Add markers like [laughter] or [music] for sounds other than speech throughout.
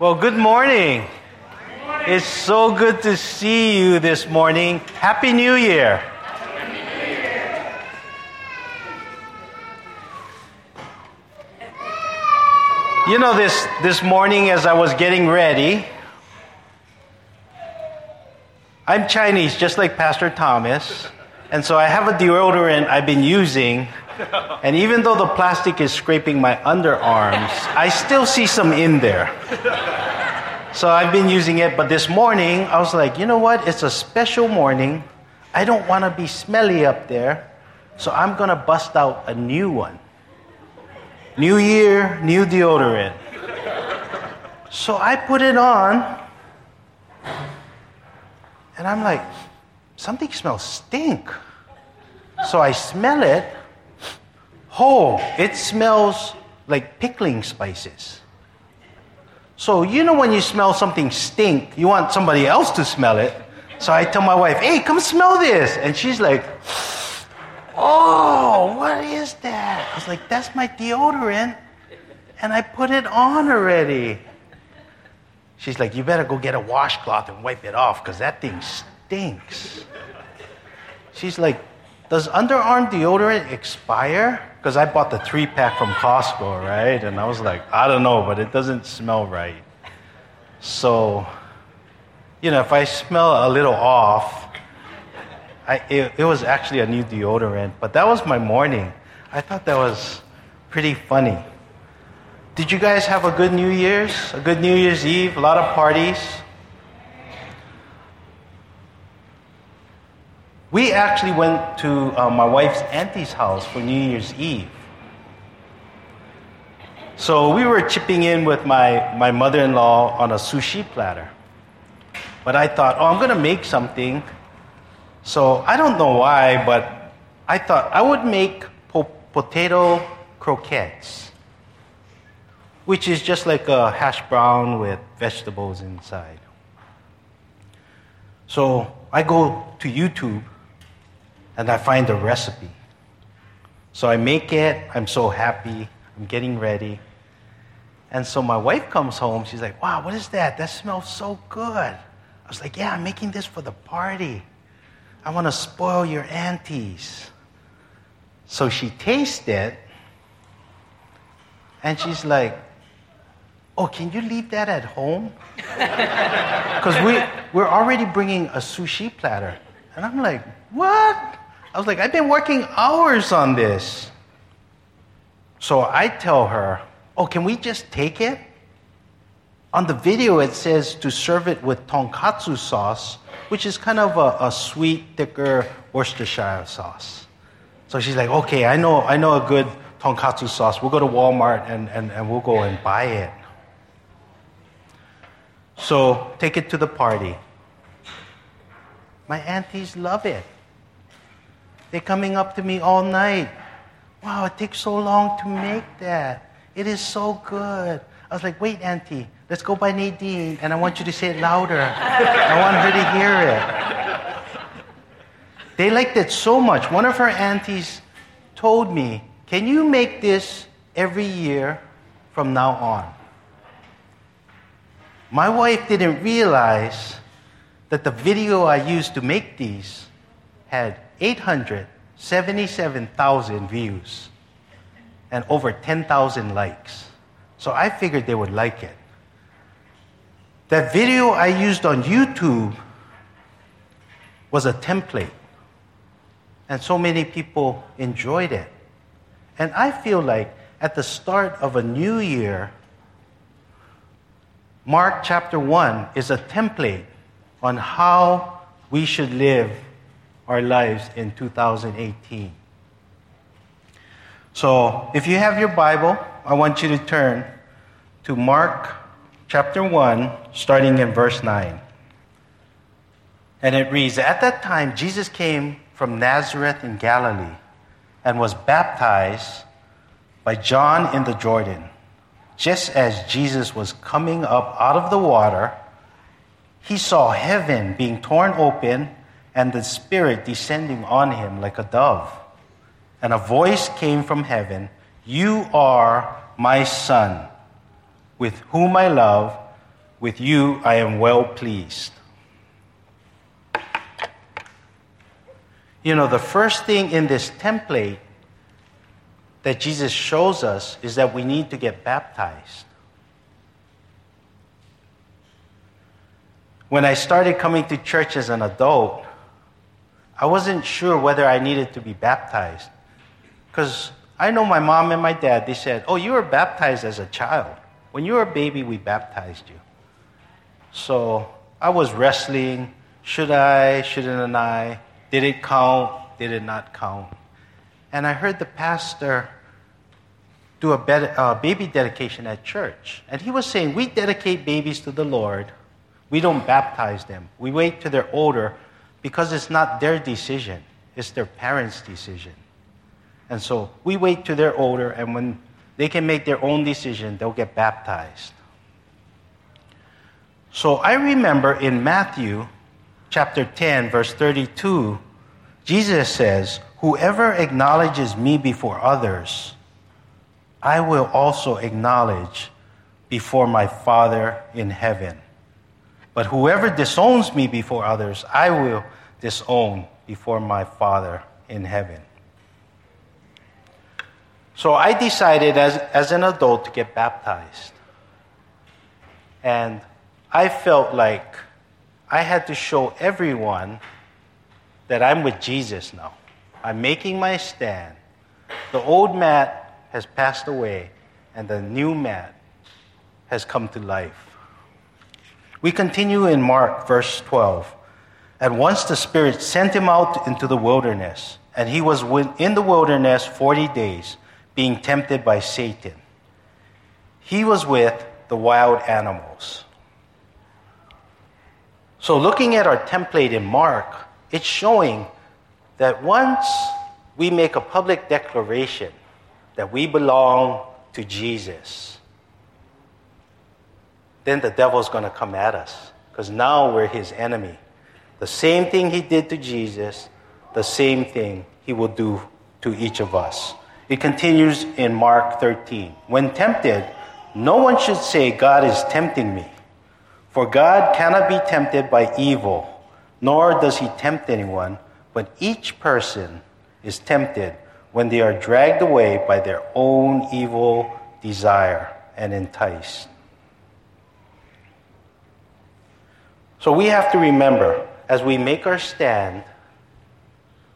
Well, good morning. It's so good to see you this morning. Happy New Year. You know, this, this morning as I was getting ready, I'm Chinese, just like Pastor Thomas. And so I have a deodorant I've been using. And even though the plastic is scraping my underarms, I still see some in there. So I've been using it, but this morning I was like, you know what? It's a special morning. I don't want to be smelly up there. So I'm going to bust out a new one. New year, new deodorant. So I put it on, and I'm like, something smells stink. So I smell it. Oh, it smells like pickling spices. So you know when you smell something stink, you want somebody else to smell it. So I tell my wife, "Hey, come smell this," and she's like, "Oh, what is that?" I was like, "That's my deodorant, and I put it on already." She's like, "You better go get a washcloth and wipe it off, because that thing stinks." She's like, "Does underarm deodorant expire?" Because I bought the three pack from Costco, right? And I was like, I don't know, but it doesn't smell right. So, you know, if I smell a little off, I, it, it was actually a new deodorant, but that was my morning. I thought that was pretty funny. Did you guys have a good New Year's? A good New Year's Eve? A lot of parties? We actually went to uh, my wife's auntie's house for New Year's Eve. So we were chipping in with my, my mother in law on a sushi platter. But I thought, oh, I'm going to make something. So I don't know why, but I thought I would make po- potato croquettes, which is just like a hash brown with vegetables inside. So I go to YouTube and I find the recipe. So I make it, I'm so happy, I'm getting ready. And so my wife comes home, she's like, Wow, what is that? That smells so good. I was like, Yeah, I'm making this for the party. I want to spoil your aunties. So she tastes it, and she's like, Oh, can you leave that at home? [laughs] Because we, we're already bringing a sushi platter. And I'm like, What? I was like, I've been working hours on this. So I tell her, Oh, can we just take it? On the video, it says to serve it with tonkatsu sauce, which is kind of a, a sweet, thicker Worcestershire sauce. So she's like, Okay, I know, I know a good tonkatsu sauce. We'll go to Walmart and, and, and we'll go and buy it. So take it to the party. My aunties love it. They're coming up to me all night. Wow, it takes so long to make that. It is so good. I was like, wait, Auntie, let's go by Nadine, and I want you to say it louder. I want her to hear it. They liked it so much. One of her aunties told me, Can you make this every year from now on? My wife didn't realize that the video I used to make these had 877,000 views and over 10,000 likes. So I figured they would like it. That video I used on YouTube was a template. And so many people enjoyed it. And I feel like at the start of a new year, Mark chapter 1 is a template on how we should live our lives in 2018. So, if you have your Bible, I want you to turn to Mark chapter 1, starting in verse 9. And it reads At that time, Jesus came from Nazareth in Galilee and was baptized by John in the Jordan. Just as Jesus was coming up out of the water, he saw heaven being torn open and the Spirit descending on him like a dove. And a voice came from heaven You are my Son, with whom I love. With you I am well pleased. You know, the first thing in this template that Jesus shows us is that we need to get baptized. When I started coming to church as an adult, I wasn't sure whether I needed to be baptized. Because I know my mom and my dad, they said, Oh, you were baptized as a child. When you were a baby, we baptized you. So I was wrestling. Should I? Shouldn't I? Did it count? Did it not count? And I heard the pastor do a uh, baby dedication at church. And he was saying, We dedicate babies to the Lord. We don't baptize them. We wait till they're older because it's not their decision, it's their parents' decision. And so we wait till they're older, and when they can make their own decision, they'll get baptized. So I remember in Matthew chapter 10, verse 32, Jesus says, Whoever acknowledges me before others, I will also acknowledge before my Father in heaven. But whoever disowns me before others, I will disown before my Father in heaven. So I decided as, as an adult to get baptized. And I felt like I had to show everyone that I'm with Jesus now. I'm making my stand. The old Matt has passed away, and the new Matt has come to life. We continue in Mark, verse 12. And once the Spirit sent him out into the wilderness, and he was in the wilderness 40 days, being tempted by Satan. He was with the wild animals. So, looking at our template in Mark, it's showing that once we make a public declaration that we belong to Jesus, then the devil's going to come at us because now we're his enemy. The same thing he did to Jesus, the same thing he will do to each of us. It continues in Mark 13. When tempted, no one should say, God is tempting me. For God cannot be tempted by evil, nor does he tempt anyone, but each person is tempted when they are dragged away by their own evil desire and enticed. So we have to remember as we make our stand,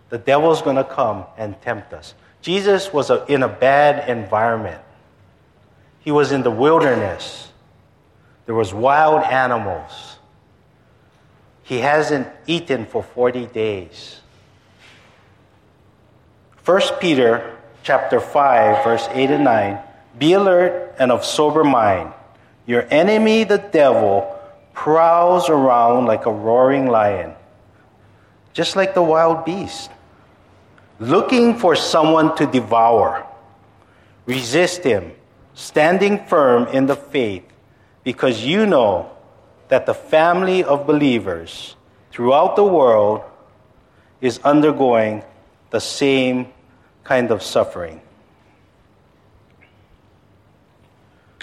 the devil's going to come and tempt us. Jesus was a, in a bad environment. He was in the wilderness. There was wild animals. He hasn't eaten for 40 days. 1 Peter chapter 5 verse 8 and 9 Be alert and of sober mind. Your enemy the devil prowls around like a roaring lion, just like the wild beast, looking for someone to devour. Resist him, standing firm in the faith, because you know that the family of believers throughout the world is undergoing the same kind of suffering.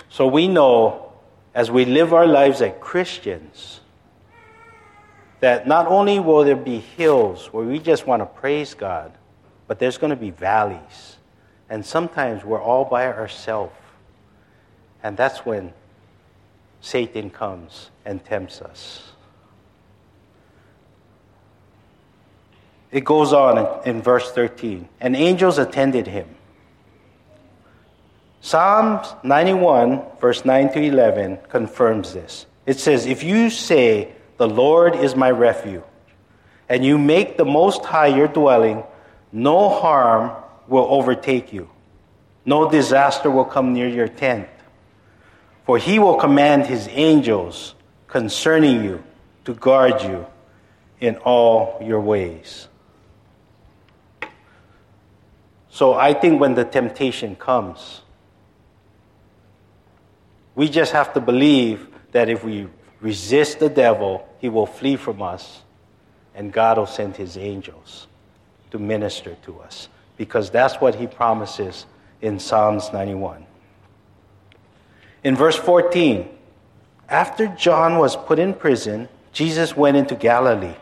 So we know as we live our lives as Christians, that not only will there be hills where we just want to praise God, but there's going to be valleys. And sometimes we're all by ourselves. And that's when Satan comes and tempts us. It goes on in, verse 13. And angels attended him Psalms 91, verse 9 to 11, confirms this. It says, If you say, The Lord is my refuge, and you make the Most High your dwelling, no harm will overtake you, no disaster will come near your tent. For he will command his angels concerning you to guard you in all your ways. So I think when the temptation comes, we just have to believe that if we resist the devil, he will flee from us, and God will send his angels to minister to us. Because that's what he promises in Psalms 91. In verse 14, After John was put in prison, Jesus went into Galilee,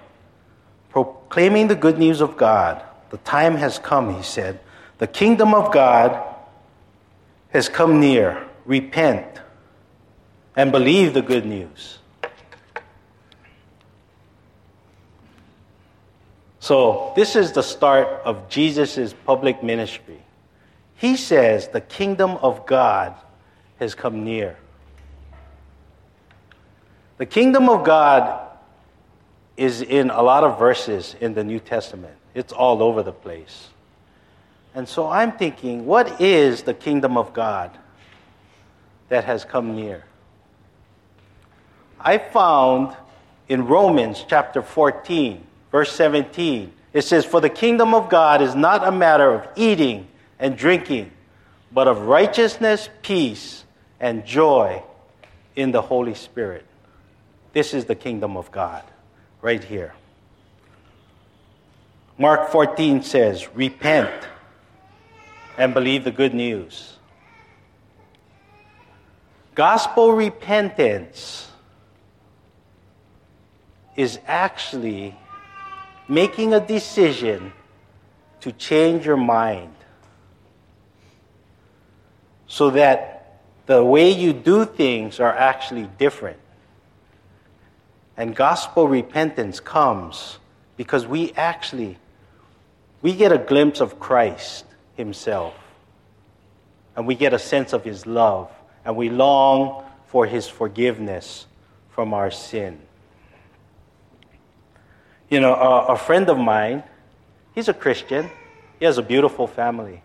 proclaiming the good news of God. The time has come, he said. The kingdom of God has come near. Repent and believe the good news. So, this is the start of Jesus' public ministry. He says the kingdom of God has come near. The kingdom of God is in a lot of verses in the New Testament, it's all over the place. And so I'm thinking, what is the kingdom of God that has come near? I found in Romans chapter 14, verse 17, it says, For the kingdom of God is not a matter of eating and drinking, but of righteousness, peace, and joy in the Holy Spirit. This is the kingdom of God, right here. Mark 14 says, Repent and believe the good news. Gospel repentance is actually making a decision to change your mind so that the way you do things are actually different. And gospel repentance comes because we actually we get a glimpse of Christ himself. And we get a sense of his love and we long for his forgiveness from our sin. You know, a, a friend of mine, he's a Christian, he has a beautiful family.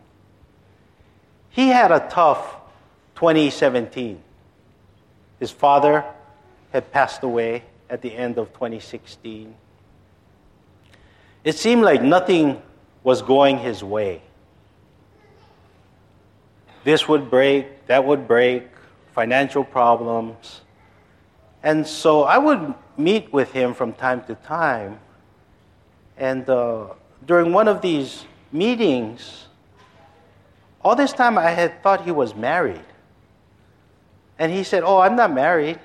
He had a tough 2017. His father had passed away at the end of 2016. It seemed like nothing was going his way. This would break, that would break, financial problems. And so I would meet with him from time to time and uh, during one of these meetings, all this time I had thought he was married. And he said, Oh, I'm not married.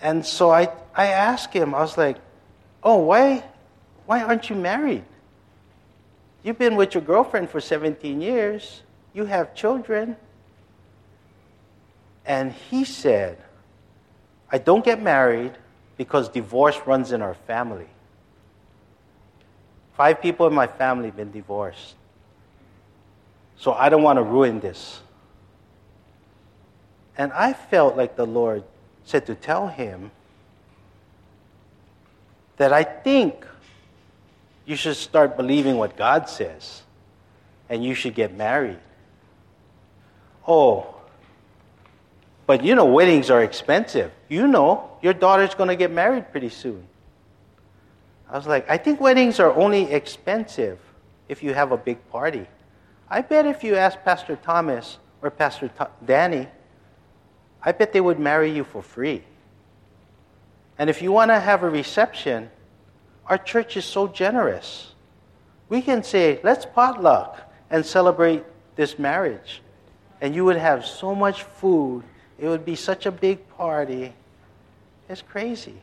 And so I, I asked him, I was like, Oh, why, why aren't you married? You've been with your girlfriend for 17 years, you have children. And he said, I don't get married because divorce runs in our family. Five people in my family have been divorced. So I don't want to ruin this. And I felt like the Lord said to tell him that I think you should start believing what God says and you should get married. Oh, but you know, weddings are expensive. You know, your daughter's going to get married pretty soon. I was like, I think weddings are only expensive if you have a big party. I bet if you ask Pastor Thomas or Pastor Danny, I bet they would marry you for free. And if you want to have a reception, our church is so generous. We can say, let's potluck and celebrate this marriage. And you would have so much food. It would be such a big party. It's crazy.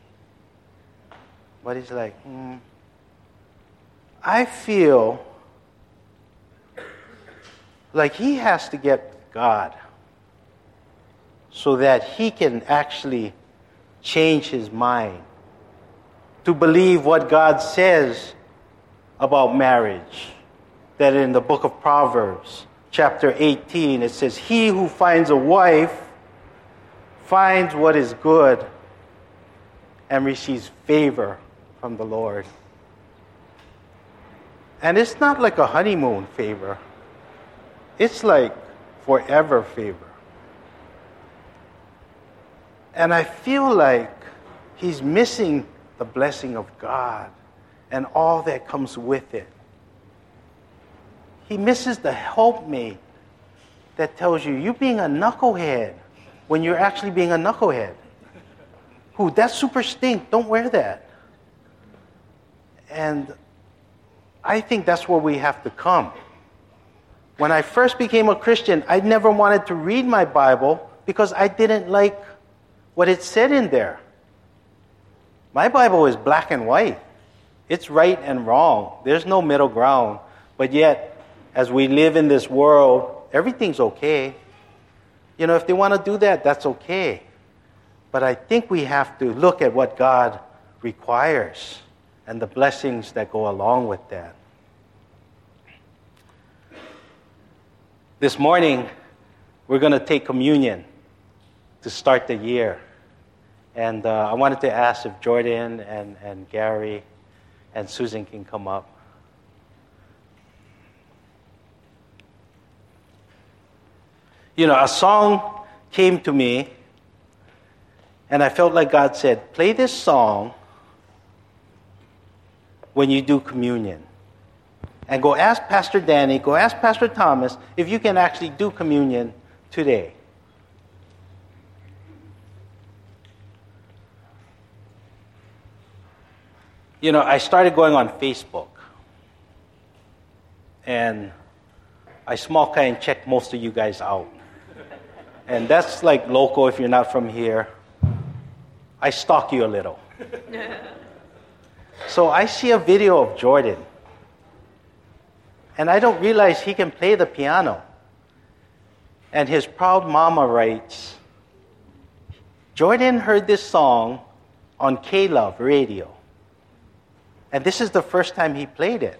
But he's like, mm, I feel like he has to get God so that he can actually change his mind to believe what God says about marriage. That in the book of Proverbs, chapter 18, it says, He who finds a wife finds what is good and receives favor from the Lord. And it's not like a honeymoon favor, it's like forever favor. And I feel like he's missing the blessing of God and all that comes with it. He misses the helpmate that tells you you're being a knucklehead when you're actually being a knucklehead. Who, that's super stink. Don't wear that. And I think that's where we have to come. When I first became a Christian, I never wanted to read my Bible because I didn't like what it said in there. My Bible is black and white. It's right and wrong. There's no middle ground. But yet, as we live in this world, everything's okay. You know, if they want to do that, that's okay. But I think we have to look at what God requires and the blessings that go along with that. This morning, we're going to take communion to start the year. And uh, I wanted to ask if Jordan and, and Gary and Susan can come up. You know, a song came to me, and I felt like God said, Play this song when you do communion. And go ask Pastor Danny, go ask Pastor Thomas if you can actually do communion today. you know, I started going on Facebook. And I small kind check most of you guys out. And that's like local if you're not from here. I stalk you a little. [laughs] so I see a video of Jordan. And I don't realize he can play the piano. And his proud mama writes Jordan heard this song on K Love radio. And this is the first time he played it.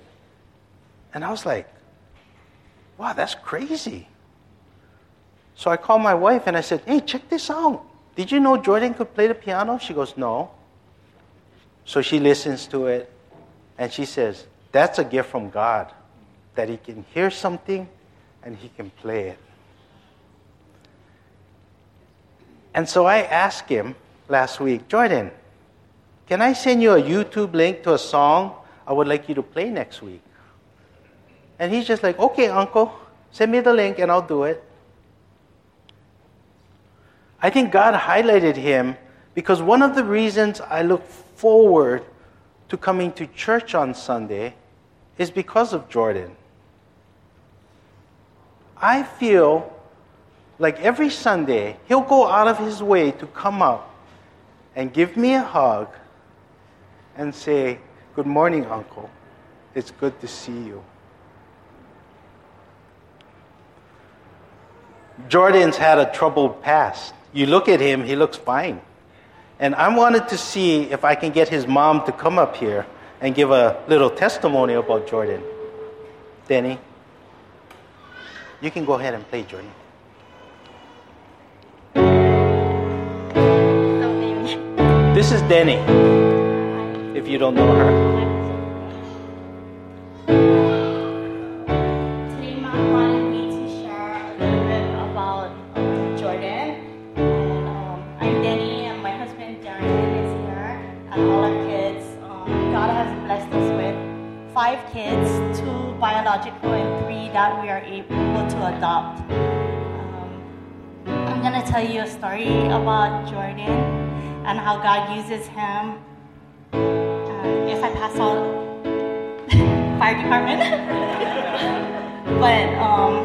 And I was like, wow, that's crazy. So I called my wife and I said, hey, check this out. Did you know Jordan could play the piano? She goes, no. So she listens to it and she says, that's a gift from God that he can hear something and he can play it. And so I asked him last week, Jordan, can I send you a YouTube link to a song I would like you to play next week? And he's just like, Okay, uncle, send me the link and I'll do it. I think God highlighted him because one of the reasons I look forward to coming to church on Sunday is because of Jordan. I feel like every Sunday he'll go out of his way to come up and give me a hug and say, Good morning, Uncle. It's good to see you. Jordan's had a troubled past. You look at him, he looks fine. And I wanted to see if I can get his mom to come up here and give a little testimony about Jordan. Denny, you can go ahead and play, Jordan. This is Denny if you don't know her. Tell you a story about Jordan and how God uses him if I pass out [laughs] fire department. [laughs] but um,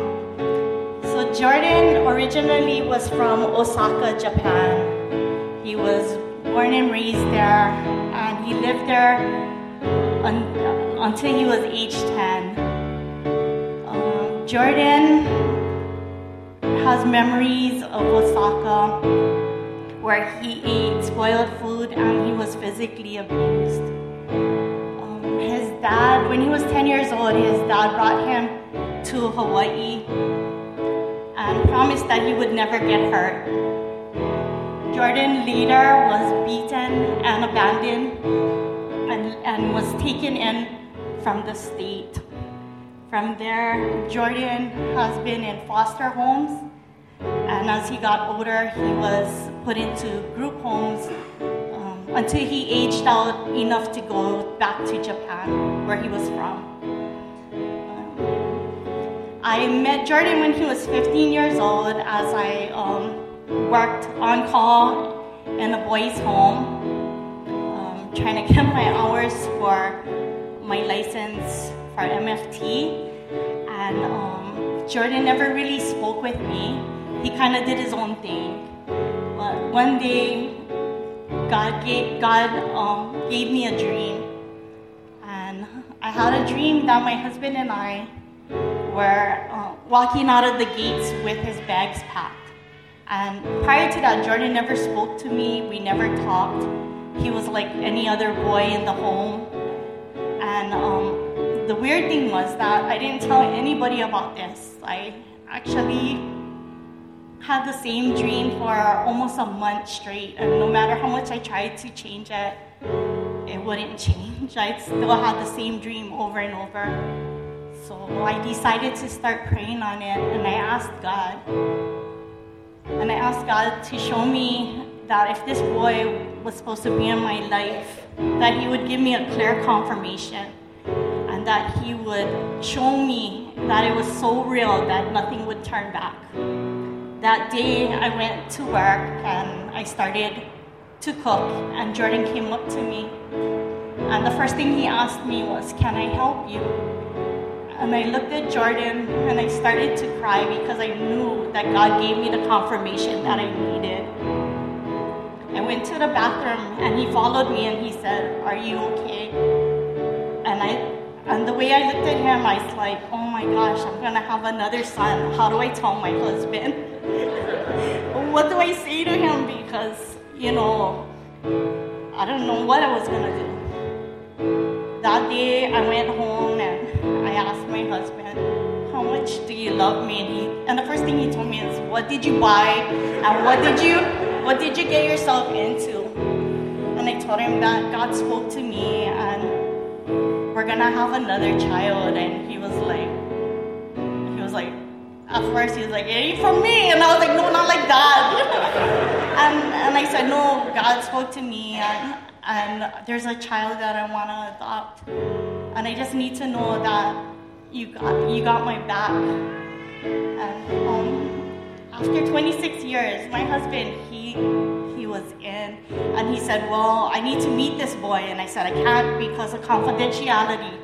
so Jordan originally was from Osaka, Japan. He was born and raised there, and he lived there un- until he was age 10. Um, Jordan has memories of Osaka where he ate spoiled food and he was physically abused Um, his dad, when he was 10 years old, his dad brought him to Hawaii and promised that he would never get hurt. Jordan later was beaten and abandoned and, and was taken in from the state. From there, Jordan has been in foster homes, and as he got older, he was put into group homes until he aged out enough to go back to Japan, where he was from. Um, I met Jordan when he was 15 years old as I um, worked on call in a boys' home, um, trying to get my hours for my license for MFT. And um, Jordan never really spoke with me. he kind of did his own thing. But one day, God gave God um, gave me a dream, and I had a dream that my husband and I were uh, walking out of the gates with his bags packed. And prior to that, Jordan never spoke to me. We never talked. He was like any other boy in the home. And um, the weird thing was that I didn't tell anybody about this. I actually had the same dream for almost a month straight, and no matter how much I tried to change it, it wouldn't [laughs] change. I still had the same dream over and over. So I decided to start praying on it, and I asked God. And I asked God to show me that if this boy was supposed to be in my life, that He would give me a clear confirmation, that He would show me that it was so real that nothing would turn back that day I went to work and I started to cook, and Jordan came up to me. And the first thing he asked me was, Can I help you? And I looked at Jordan and I started to cry because I knew that God gave me the confirmation that I needed. I went to the bathroom and he followed me and he said, Are you okay? And I and the way I looked at him, I was like, oh my gosh, I'm gonna have another son. How do I tell my husband? [laughs] what do I say to him? Because, you know, I don't know what I was gonna do. That day I went home and I asked my husband, how much do you love me? And he and the first thing he told me is, what did you buy? And what did you what did you get yourself into? And I told him that God spoke to me and we're gonna have another child and he was like he was like at first he was like, you from me? And I was like, No, not like that. [laughs] and, and I said, No, God spoke to me, and, and there's a child that I want to adopt. And I just need to know that you got, you got my back. And um, after 26 years, my husband, he, was in, and he said, Well, I need to meet this boy. And I said, I can't because of confidentiality.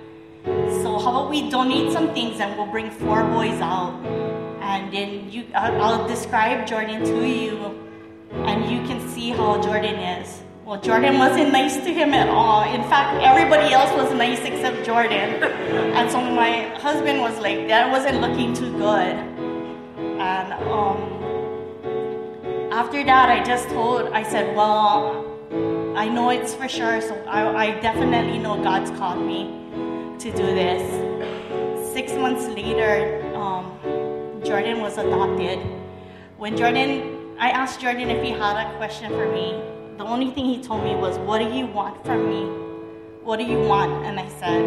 So how about we donate some things and we'll bring four boys out and then you I'll describe Jordan to you and you can see how Jordan is. Well, Jordan wasn't nice to him at all. In fact, everybody else was nice except Jordan. [laughs] And so my husband was like, that wasn't looking too good. And um, after that, I just told, I said, well, I know it's for sure, so I, I definitely know God's called me to do this. Six months later, um, Jordan was adopted. When Jordan, I asked Jordan if he had a question for me. The only thing he told me was, What do you want from me? What do you want? And I said,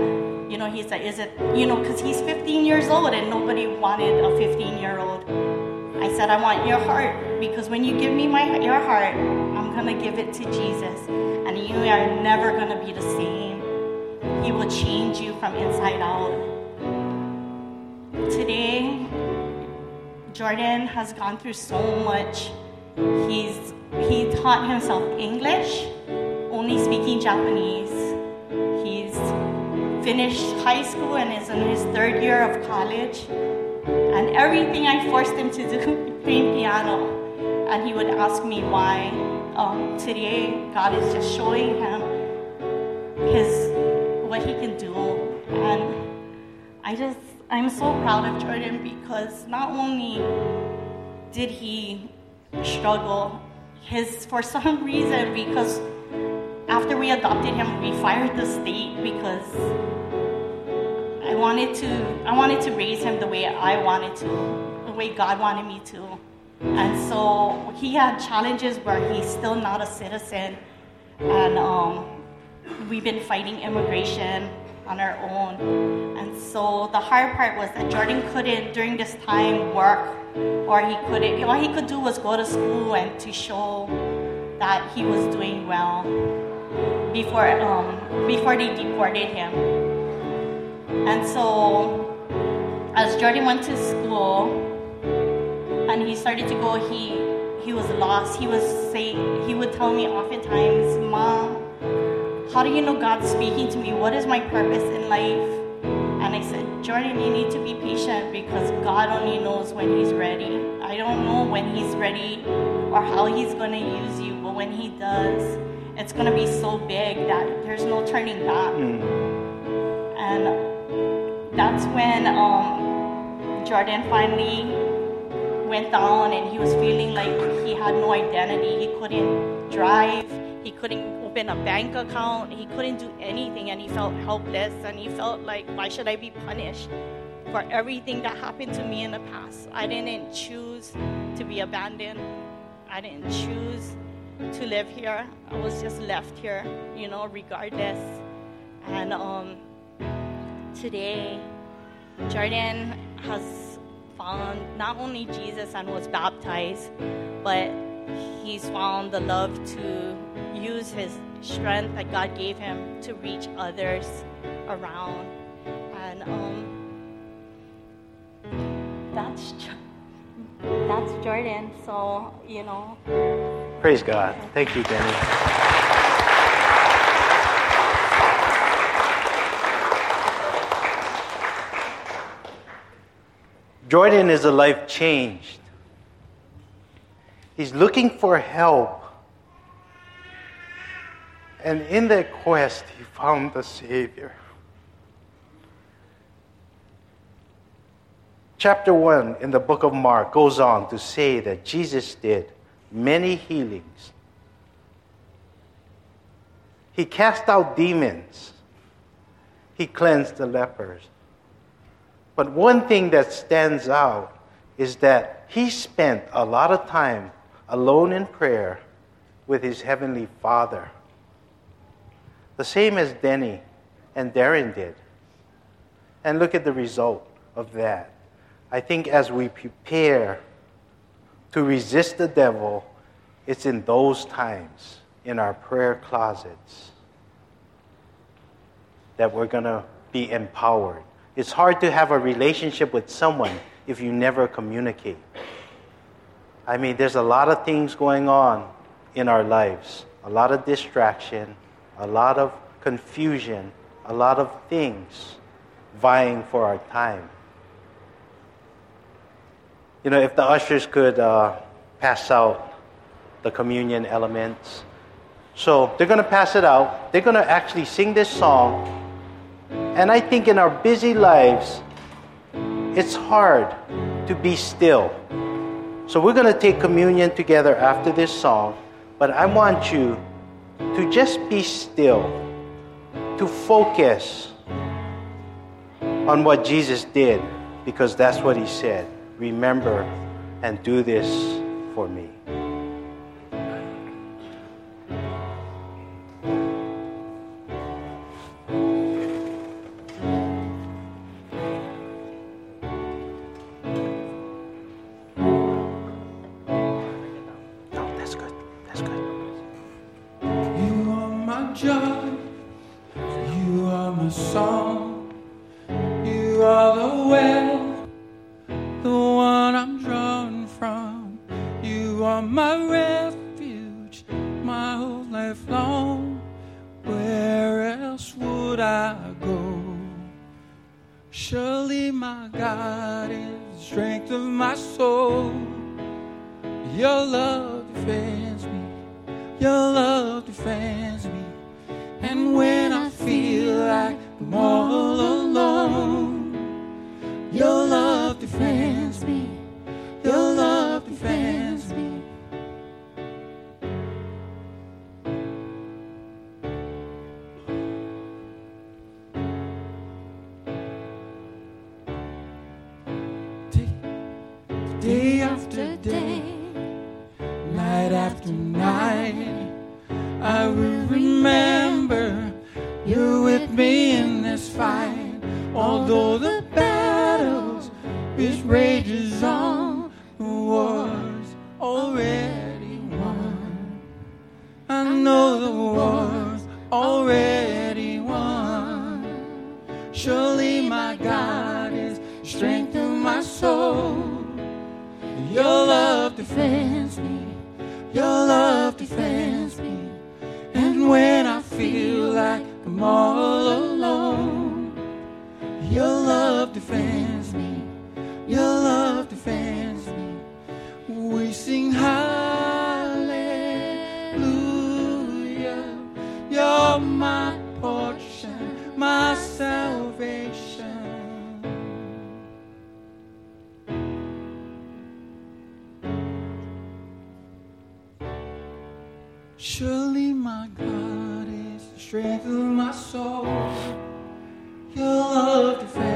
You know, he said, Is it, you know, because he's 15 years old and nobody wanted a 15 year old. I said, I want your heart because when you give me my your heart, I'm going to give it to Jesus. And you are never going to be the same. He will change you from inside out. Today, Jordan has gone through so much. He's he taught himself English, only speaking Japanese. He's finished high school and is in his third year of college. And everything I forced him to do, [laughs] playing piano. And he would ask me why. Um, today, God is just showing him his what he can do. And I just I'm so proud of Jordan because not only did he struggle, his for some [laughs] reason because after we adopted him, we fired the state because wanted to I wanted to raise him the way I wanted to, the way God wanted me to. And so he had challenges where he's still not a citizen, and um, we've been fighting immigration on our own. And so the hard part was that Jordan couldn't, during this time, work, or he couldn't, all he could do was go to school and to show that he was doing well before, um, before they deported him. And so, as Jordan went to school and he started to go, he he was lost. He was say he would tell me oftentimes, Mom, how do you know God's speaking to me? What is my purpose in life? And I said, Jordan, you need to be patient because God only knows when He's ready. I don't know when He's ready or how He's going to use you, but when He does, it's going to be so big that there's no turning back. And that's when um, Jordan finally went down and he was feeling like he had no identity. He couldn't drive, he couldn't open a bank account, he couldn't do anything, and he felt helpless. And he felt like, why should I be punished for everything that happened to me in the past? I didn't choose to be abandoned, I didn't choose to live here. I was just left here, you know, regardless. And um, today, Jordan has found not only Jesus and was baptized, but he's found the love to use his strength that God gave him to reach others around. And um, that's that's Jordan. So you know. Praise God. Thank you, Denny. Jordan is a life changed. He's looking for help. And in that quest, he found the Savior. Chapter 1 in the book of Mark goes on to say that Jesus did many healings. He cast out demons. He cleansed the lepers. But one thing that stands out is that he spent a lot of time alone in prayer with his heavenly Father. The same as Denny and Darren did. And look at the result of that. I think as we prepare to resist the devil, it's in those times, in our prayer closets, that we're going to be empowered. It's hard to have a relationship with someone if you never communicate. I mean, there's a lot of things going on in our lives, a lot of distraction, a lot of confusion, a lot of things vying for our time. You know, if the ushers could uh, pass out the communion elements. So they're going to pass it out. They're going to actually sing this song. And I think in our busy lives, it's hard to be still. So we're going to take communion together after this song. But I want you to just be still, to focus on what Jesus did, because that's what he said. Remember and do this for me. Night after night. I will remember you're with me in this fight. Although the battles which rages on, Surely my God is the strength of my soul. Your love defends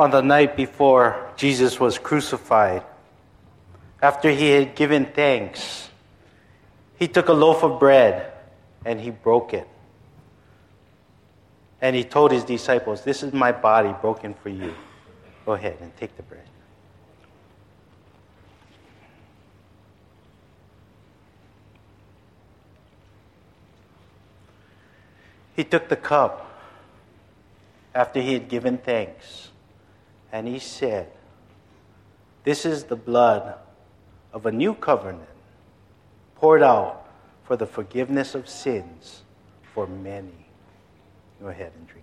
On the night before Jesus was crucified, after he had given thanks, he took a loaf of bread and he broke it. And he told his disciples, This is my body broken for you. Go ahead and take the bread. He took the cup after he had given thanks, and he said, This is the blood of a new covenant poured out for the forgiveness of sins for many. Go ahead and drink.